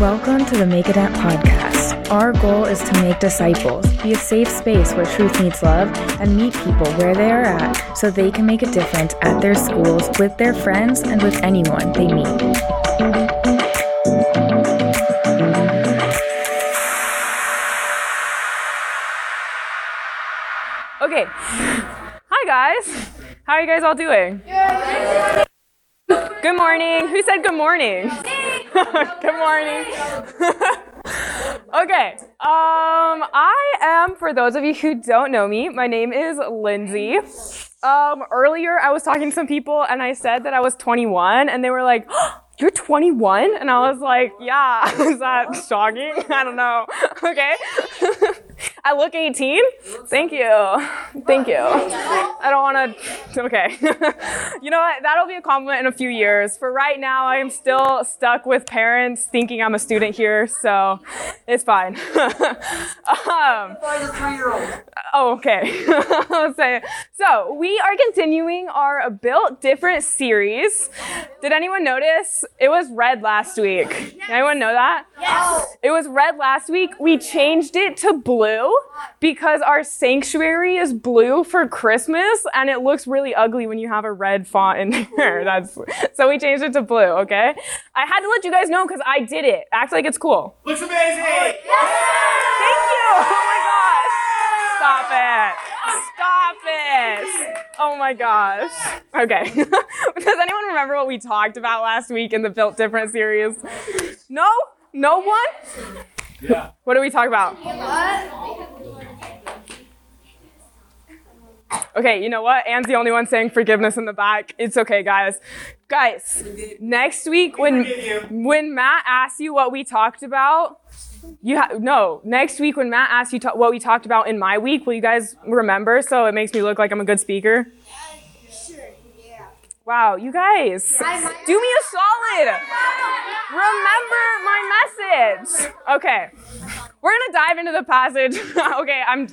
Welcome to the Make a Dent podcast. Our goal is to make disciples, be a safe space where truth meets love, and meet people where they are at so they can make a difference at their schools, with their friends, and with anyone they meet. Okay. Hi, guys. How are you guys all doing? Good morning. Who said good morning? good morning. okay. Um, I am, for those of you who don't know me, my name is Lindsay. Um, earlier, I was talking to some people and I said that I was 21, and they were like, you're 21? And I was like, yeah. Is that shocking? I don't know. Okay. I look 18. Thank you. Thank you. I don't want to. Okay. you know what? That'll be a compliment in a few years. For right now, I am still stuck with parents thinking I'm a student here, so it's fine. um, oh, okay. Let's say. So we are continuing our Built Different series. Did anyone notice? It was red last week. Anyone know that? Yes. It was red last week. We changed it to blue because our sanctuary is blue for Christmas and it looks really ugly when you have a red font in there. That's so we changed it to blue, okay? I had to let you guys know because I did it. Act like it's cool. Looks amazing. Thank you. Oh my gosh. Stop it. Stop it. Oh my gosh. Okay. Does anyone remember what we talked about last week in the Built Different series? No? No one? Yeah. What do we talk about? Okay, you know what? Anne's the only one saying forgiveness in the back. It's okay, guys. Guys, next week when when Matt asks you what we talked about, you ha- no. Next week when Matt asks you ta- what we talked about in my week, will you guys remember? So it makes me look like I'm a good speaker. Wow, you guys, do me a solid. Remember my message. Okay. We're gonna dive into the passage. okay, I'm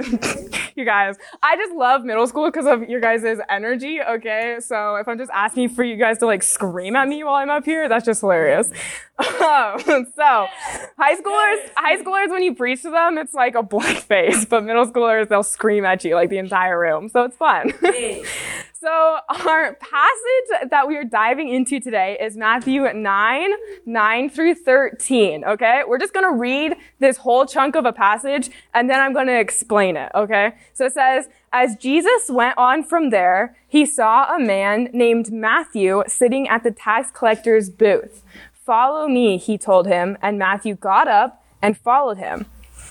you guys. I just love middle school because of your guys' energy. Okay, so if I'm just asking for you guys to like scream at me while I'm up here, that's just hilarious. Um, so, high schoolers, high schoolers, when you preach to them, it's like a blank face. But middle schoolers, they'll scream at you like the entire room. So it's fun. So our passage that we are diving into today is Matthew 9, 9 through 13, okay? We're just gonna read this whole chunk of a passage and then I'm gonna explain it, okay? So it says, as Jesus went on from there, he saw a man named Matthew sitting at the tax collector's booth. Follow me, he told him, and Matthew got up and followed him.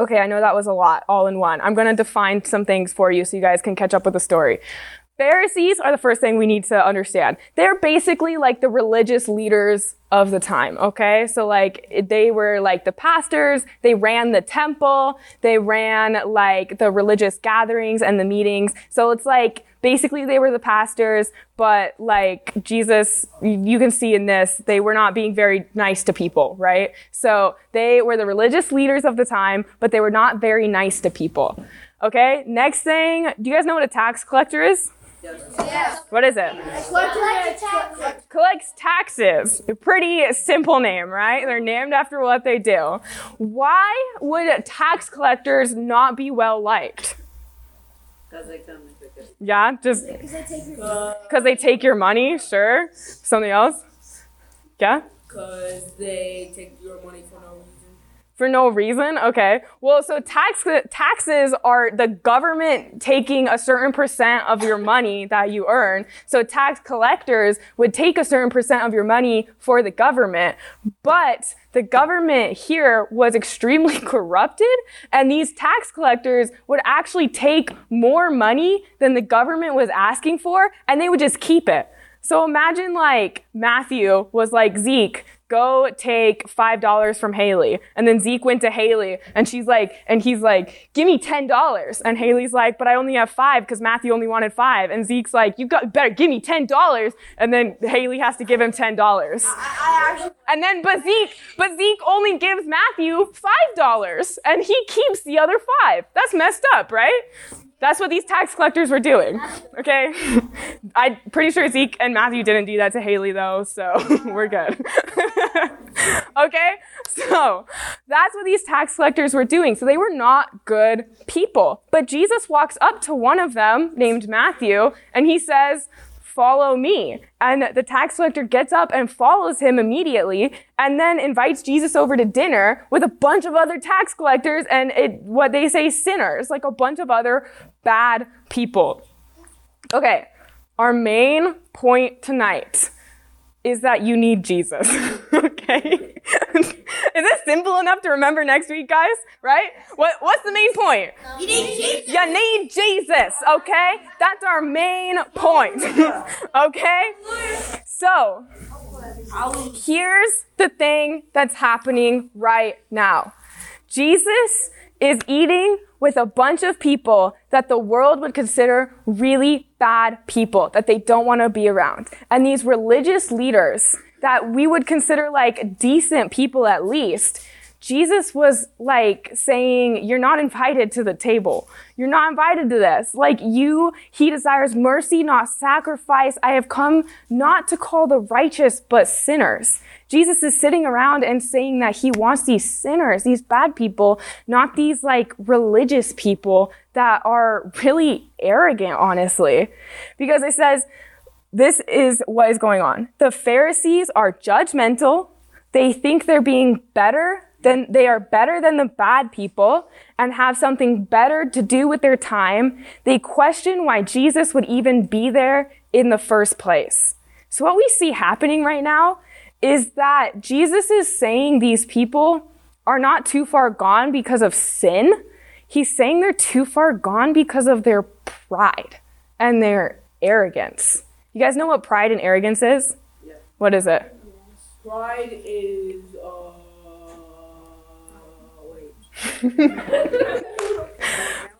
Okay, I know that was a lot all in one. I'm going to define some things for you so you guys can catch up with the story. Pharisees are the first thing we need to understand. They're basically like the religious leaders of the time, okay? So like they were like the pastors, they ran the temple, they ran like the religious gatherings and the meetings. So it's like basically they were the pastors, but like Jesus, you can see in this, they were not being very nice to people, right? So they were the religious leaders of the time, but they were not very nice to people. Okay, next thing, do you guys know what a tax collector is? Yes. What is it? Collect Collects taxes. Pretty simple name, right? They're named after what they do. Why would tax collectors not be well liked? Because they come and. Yeah, just because they take your money, sure. Something else? Yeah? Because they take your money for no reason. For no reason? Okay. Well, so tax, taxes are the government taking a certain percent of your money that you earn. So tax collectors would take a certain percent of your money for the government. But the government here was extremely corrupted and these tax collectors would actually take more money than the government was asking for and they would just keep it. So imagine like Matthew was like, Zeke, go take $5 from Haley. And then Zeke went to Haley and she's like, and he's like, give me $10. And Haley's like, but I only have five because Matthew only wanted five. And Zeke's like, you got, better give me $10. And then Haley has to give him $10. And then, but Zeke, but Zeke only gives Matthew $5 and he keeps the other five. That's messed up, right? That's what these tax collectors were doing. Okay? I'm pretty sure Zeke and Matthew didn't do that to Haley though, so we're good. okay? So that's what these tax collectors were doing. So they were not good people. But Jesus walks up to one of them named Matthew and he says, follow me. And the tax collector gets up and follows him immediately and then invites Jesus over to dinner with a bunch of other tax collectors and it, what they say sinners, like a bunch of other bad people. Okay. Our main point tonight is that you need Jesus. okay? is this simple enough to remember next week, guys? Right? What, what's the main point? You need Jesus. You need Jesus, okay? That's our main point. okay? So, here's the thing that's happening right now. Jesus is eating with a bunch of people that the world would consider really bad people that they don't want to be around. And these religious leaders that we would consider like decent people at least, Jesus was like saying, You're not invited to the table. You're not invited to this. Like you, he desires mercy, not sacrifice. I have come not to call the righteous, but sinners. Jesus is sitting around and saying that he wants these sinners, these bad people, not these like religious people that are really arrogant, honestly. Because it says, this is what is going on. The Pharisees are judgmental. They think they're being better than they are better than the bad people and have something better to do with their time. They question why Jesus would even be there in the first place. So what we see happening right now is that Jesus is saying these people are not too far gone because of sin. He's saying they're too far gone because of their pride and their arrogance. You guys know what pride and arrogance is? Yeah. What is it? Pride is uh wait.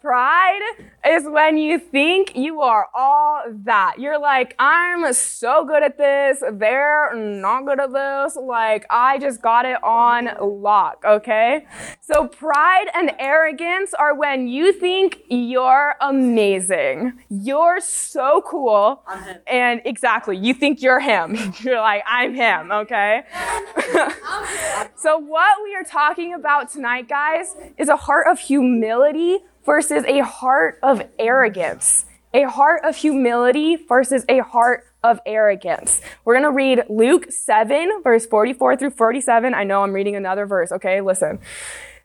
Pride is when you think you are all that. You're like, I'm so good at this. They're not good at this. Like, I just got it on lock, okay? So pride and arrogance are when you think you're amazing. You're so cool. I'm him. And exactly, you think you're him. You're like, I'm him, okay? so what we are talking about tonight, guys, is a heart of humility versus a heart of arrogance. A heart of humility versus a heart of arrogance. We're going to read Luke 7, verse 44 through 47. I know I'm reading another verse, okay? Listen.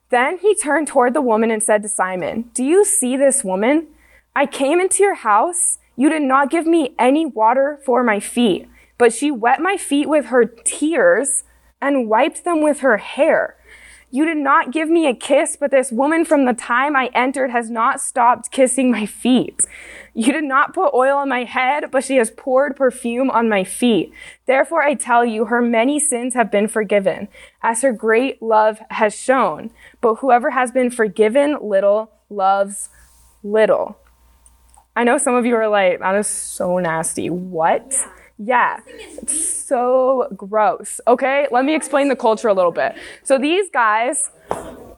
Then he turned toward the woman and said to Simon, Do you see this woman? I came into your house. You did not give me any water for my feet, but she wet my feet with her tears and wiped them with her hair. You did not give me a kiss, but this woman from the time I entered has not stopped kissing my feet. You did not put oil on my head, but she has poured perfume on my feet. Therefore I tell you, her many sins have been forgiven, as her great love has shown. But whoever has been forgiven little loves little. I know some of you are like, that is so nasty. What? Yeah, it's so gross. Okay, let me explain the culture a little bit. So these guys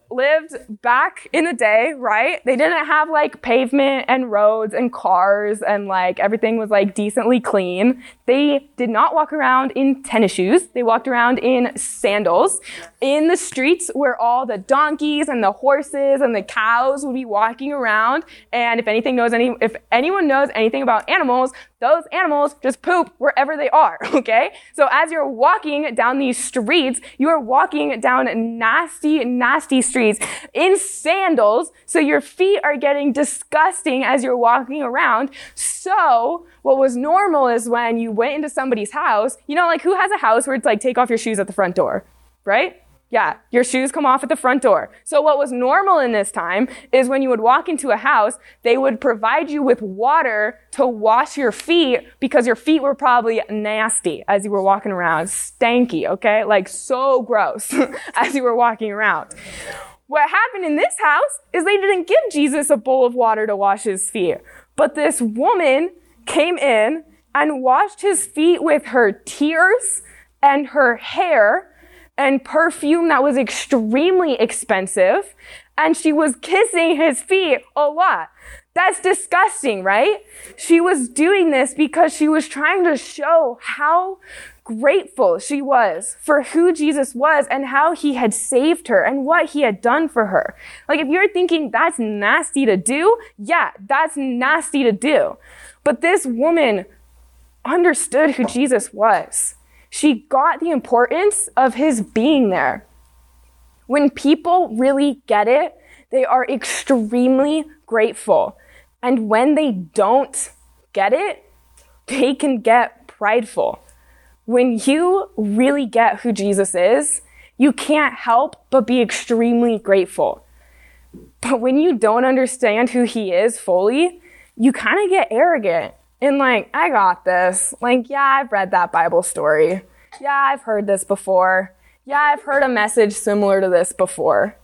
lived back in the day, right? They didn't have like pavement and roads and cars and like everything was like decently clean. They did not walk around in tennis shoes. They walked around in sandals. In the streets where all the donkeys and the horses and the cows would be walking around. And if anything knows any, if anyone knows anything about animals, those animals just poop wherever they are, okay? So as you're walking down these streets, you are walking down nasty, nasty streets in sandals, so your feet are getting disgusting as you're walking around. So what was normal is when you went into somebody's house, you know, like who has a house where it's like take off your shoes at the front door, right? Yeah, your shoes come off at the front door. So what was normal in this time is when you would walk into a house, they would provide you with water to wash your feet because your feet were probably nasty as you were walking around, stanky, okay? Like so gross as you were walking around. What happened in this house is they didn't give Jesus a bowl of water to wash his feet, but this woman came in and washed his feet with her tears and her hair and perfume that was extremely expensive, and she was kissing his feet a lot. That's disgusting, right? She was doing this because she was trying to show how grateful she was for who Jesus was and how he had saved her and what he had done for her. Like, if you're thinking that's nasty to do, yeah, that's nasty to do. But this woman understood who Jesus was. She got the importance of his being there. When people really get it, they are extremely grateful. And when they don't get it, they can get prideful. When you really get who Jesus is, you can't help but be extremely grateful. But when you don't understand who he is fully, you kind of get arrogant and like, I got this. Like, yeah, I've read that Bible story. Yeah, I've heard this before. Yeah, I've heard a message similar to this before.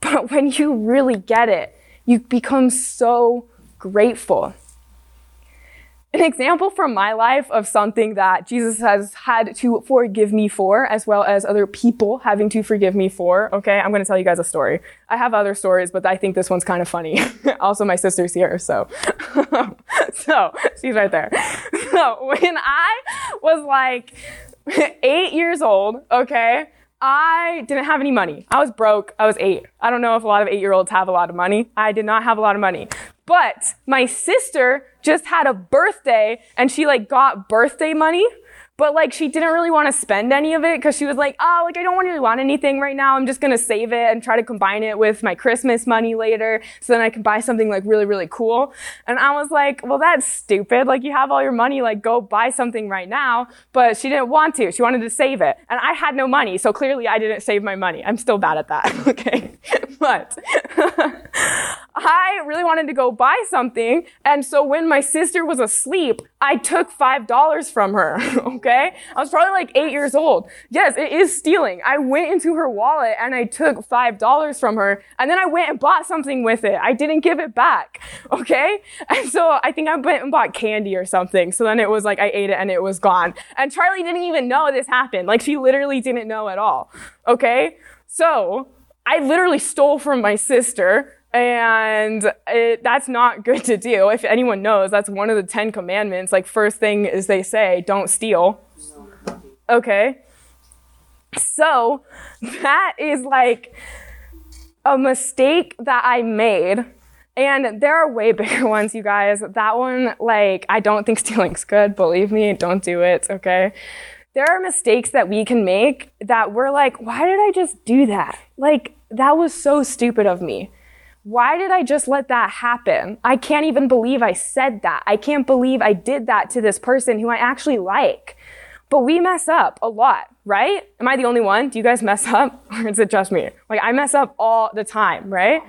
But when you really get it, you become so grateful. An example from my life of something that Jesus has had to forgive me for, as well as other people having to forgive me for. Okay, I'm to tell you guys a story. I have other stories, but I think this one's kind of funny. also, my sister's here, so so she's right there. So when I was like eight years old, okay, I didn't have any money. I was broke. I was eight. I don't know if a lot of eight year olds have a lot of money. I did not have a lot of money. But my sister just had a birthday and she like got birthday money but like she didn't really want to spend any of it because she was like, oh, like I don't really want anything right now. I'm just gonna save it and try to combine it with my Christmas money later, so then I can buy something like really really cool. And I was like, well, that's stupid. Like you have all your money, like go buy something right now. But she didn't want to. She wanted to save it, and I had no money, so clearly I didn't save my money. I'm still bad at that. okay, but I really wanted to go buy something, and so when my sister was asleep, I took five dollars from her. okay? I was probably like eight years old. Yes, it is stealing. I went into her wallet and I took five dollars from her and then I went and bought something with it. I didn't give it back, okay? And so I think I went and bought candy or something. So then it was like I ate it and it was gone. And Charlie didn't even know this happened. Like she literally didn't know at all, okay? So I literally stole from my sister and it, that's not good to do. If anyone knows, that's one of the Ten Commandments. Like, first thing is they say, don't steal. Okay. So, that is like a mistake that I made. And there are way bigger ones, you guys. That one, like, I don't think stealing's good. Believe me, don't do it, okay? There are mistakes that we can make that we're like, why did I just do that? Like, that was so stupid of me. Why did I just let that happen? I can't even believe I said that. I can't believe I did that to this person who I actually like. But we mess up a lot, right? Am I the only one? Do you guys mess up? Or is it just me? Like, I mess up all the time, right?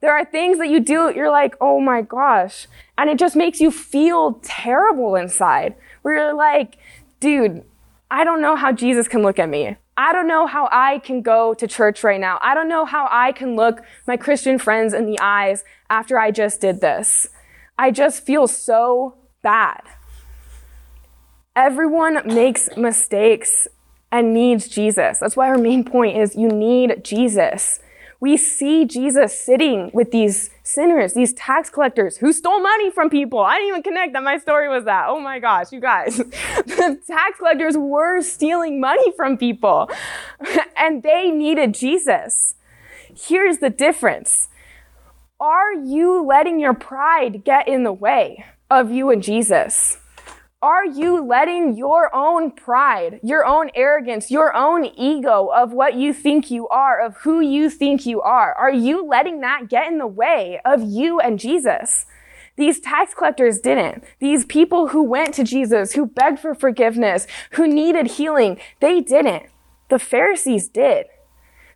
There are things that you do, you're like, oh my gosh. And it just makes you feel terrible inside, where you're like, dude, I don't know how Jesus can look at me. I don't know how I can go to church right now. I don't know how I can look my Christian friends in the eyes after I just did this. I just feel so bad. Everyone makes mistakes and needs Jesus. That's why our main point is you need Jesus we see Jesus sitting with these sinners, these tax collectors who stole money from people. I didn't even connect that my story was that. Oh my gosh, you guys. the tax collectors were stealing money from people and they needed Jesus. Here's the difference. Are you letting your pride get in the way of you and Jesus? Are you letting your own pride, your own arrogance, your own ego of what you think you are, of who you think you are, are you letting that get in the way of you and Jesus? These tax collectors didn't. These people who went to Jesus, who begged for forgiveness, who needed healing, they didn't. the Pharisees did.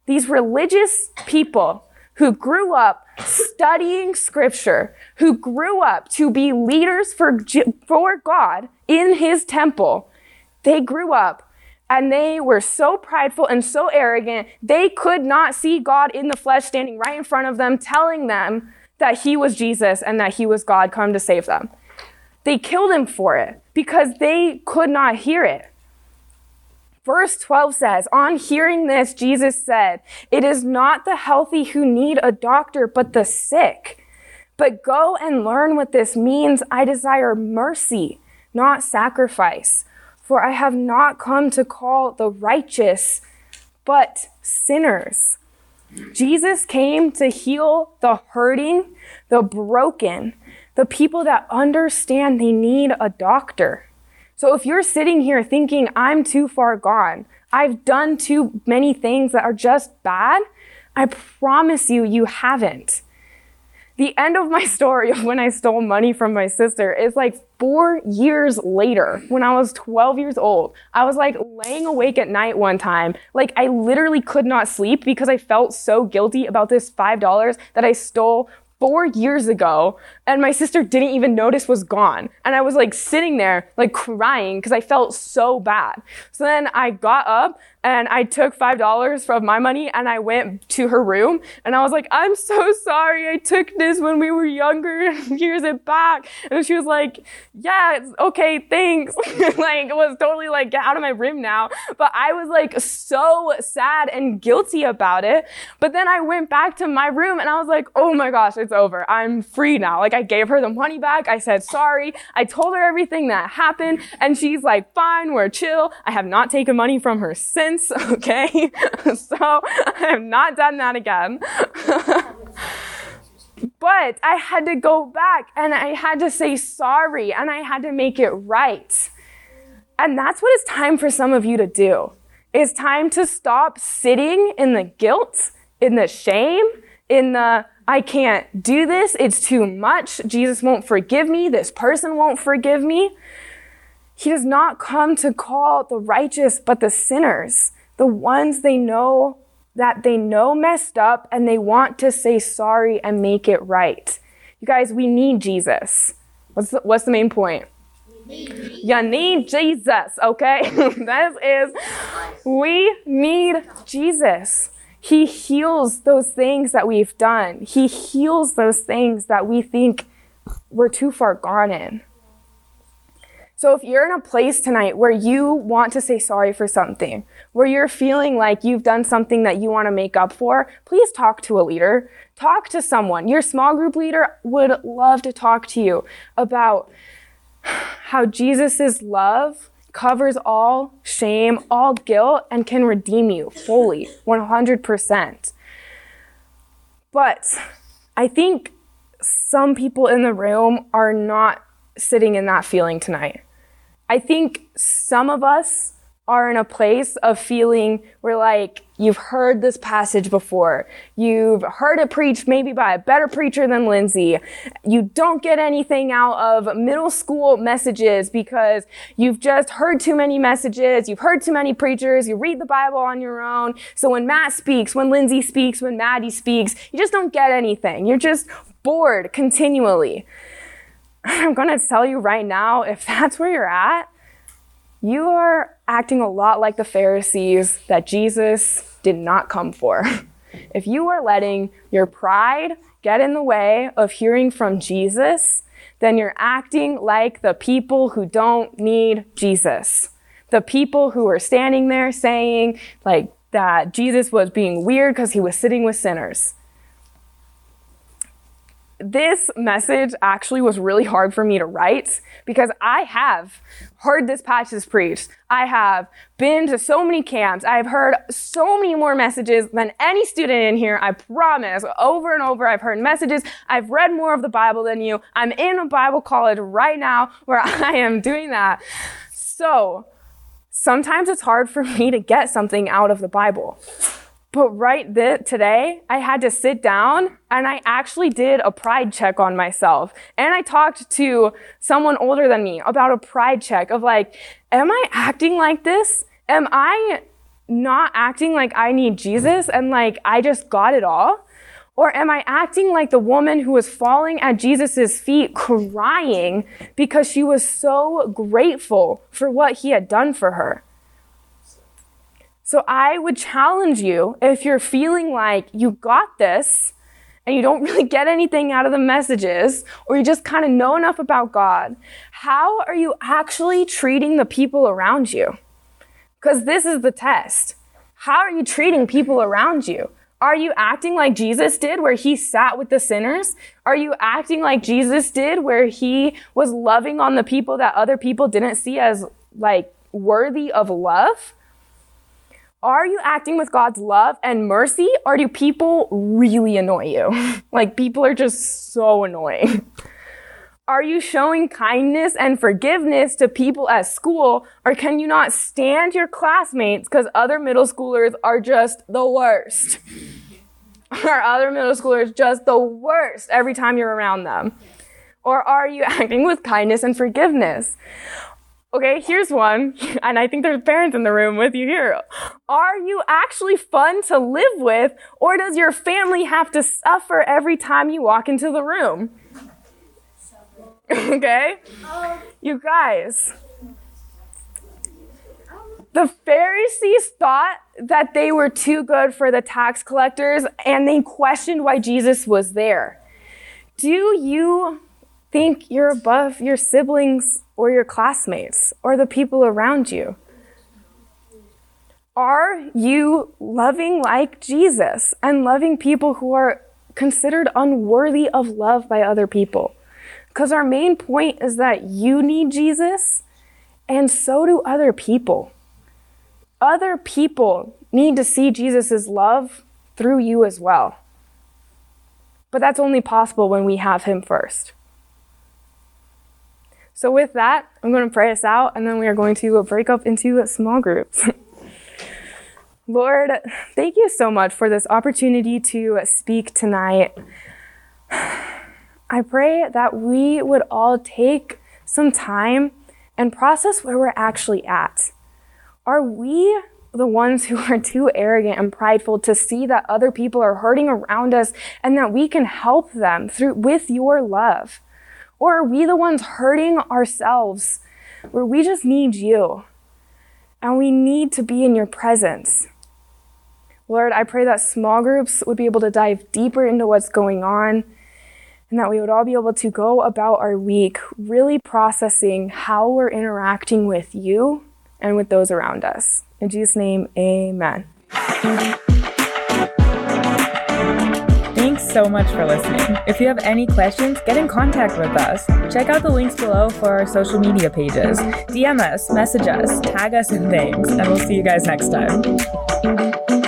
These religious people who grew up studying scripture, who grew up to be leaders for, for God in his temple, they grew up and they were so prideful and so arrogant, they could not see God in the flesh standing right in front of them, telling them that he was Jesus and that he was God come to save them. They killed him for it because they could not hear it. Verse 12 says, On hearing this, Jesus said, It is not the healthy who need a doctor, but the sick. But go and learn what this means. I desire mercy, not sacrifice. For I have not come to call the righteous, but sinners. Jesus came to heal the hurting, the broken, the people that understand they need a doctor. So if you're sitting here thinking, I'm too far gone, I've done too many things that are just bad, I promise you, you haven't. The end of my story of when I stole money from my sister is like four years later, when I was 12 years old. I was like laying awake at night one time. Like I literally could not sleep because I felt so guilty about this $5 that I stole four years ago and my sister didn't even notice was gone. And I was like sitting there, like crying because I felt so bad. So then I got up and I took five dollars from my money and I went to her room and I was like, I'm so sorry. I took this when we were younger. Here's it back. And she was like, Yeah, it's okay, thanks. like it was totally like get out of my room now. But I was like so sad and guilty about it. But then I went back to my room and I was like, Oh my gosh, it's over. I'm free now. Like I gave her the money back. I said sorry. I told her everything that happened and she's like, fine, we're chill. I have not taken money from her since. Okay. so I have not done that again. but I had to go back and I had to say sorry and I had to make it right. And that's what it's time for some of you to do. It's time to stop sitting in the guilt, in the shame, in the I can't do this. It's too much. Jesus won't forgive me. This person won't forgive me. He does not come to call the righteous, but the sinners, the ones they know that they know messed up and they want to say sorry and make it right. You guys, we need Jesus. What's the, what's the main point? You need Jesus, okay? that is, we need Jesus. He heals those things that we've done. He heals those things that we think we're too far gone in. So if you're in a place tonight where you want to say sorry for something, where you're feeling like you've done something that you want to make up for, please talk to a leader. Talk to someone. Your small group leader would love to talk to you about how Jesus' love covers all shame, all guilt, and can redeem you fully, 100%. But I think some people in the room are not sitting in that feeling tonight. I think some of us are in a place of feeling where like you've heard this passage before. You've heard it preached maybe by a better preacher than Lindsay. You don't get anything out of middle school messages because you've just heard too many messages. You've heard too many preachers. You read the Bible on your own. So when Matt speaks, when Lindsay speaks, when Maddie speaks, you just don't get anything. You're just bored continually. I'm going to tell you right now, if that's where you're at, you are acting a lot like the Pharisees that Jesus did not come for. If you are letting your pride get in the way of hearing from Jesus, then you're acting like the people who don't need Jesus. The people who are standing there saying like that Jesus was being weird because he was sitting with sinners this message actually was really hard for me to write because I have heard this passage preached. I have been to so many camps. I've heard so many more messages than any student in here. I promise. Over and over, I've heard messages. I've read more of the Bible than you. I'm in a Bible college right now where I am doing that. So sometimes it's hard for me to get something out of the Bible. But right th- today, I had to sit down and I actually did a pride check on myself. And I talked to someone older than me about a pride check of like, am I acting like this? Am I not acting like I need Jesus and like I just got it all? Or am I acting like the woman who was falling at Jesus' feet crying because she was so grateful for what he had done for her? So I would challenge you if you're feeling like you got this and you don't really get anything out of the messages, or you just kind of know enough about God, how are you actually treating the people around you? Because this is the test. How are you treating people around you? Are you acting like Jesus did, where he sat with the sinners? Are you acting like Jesus did, where he was loving on the people that other people didn't see as like worthy of love? Are you acting with God's love and mercy, or do people really annoy you? like, people are just so annoying. Are you showing kindness and forgiveness to people at school, or can you not stand your classmates because other middle schoolers are just the worst? Are other middle schoolers just the worst every time you're around them? Or are you acting with kindness and forgiveness? Okay, here's one, and I think there's parents in the room with you here. Are you actually fun to live with, or does your family have to suffer every time you walk into the room? Okay? You guys, the Pharisees thought that they were too good for the tax collectors, and they questioned why Jesus was there. Do you think you're above your siblings or your classmates or the people around you? Are you loving like Jesus and loving people who are considered unworthy of love by other people? Because our main point is that you need Jesus and so do other people. Other people need to see Jesus' love through you as well. But that's only possible when we have Him first. So, with that, I'm going to pray us out and then we are going to break up into small groups. Lord, thank you so much for this opportunity to speak tonight. I pray that we would all take some time and process where we're actually at. Are we the ones who are too arrogant and prideful to see that other people are hurting around us and that we can help them through with your love? Or are we the ones hurting ourselves where we just need you and we need to be in your presence? Lord, I pray that small groups would be able to dive deeper into what's going on and that we would all be able to go about our week really processing how we're interacting with you and with those around us. In Jesus' name, amen. So much for listening. If you have any questions, get in contact with us. Check out the links below for our social media pages. DM us, message us, tag us in things, and we'll see you guys next time.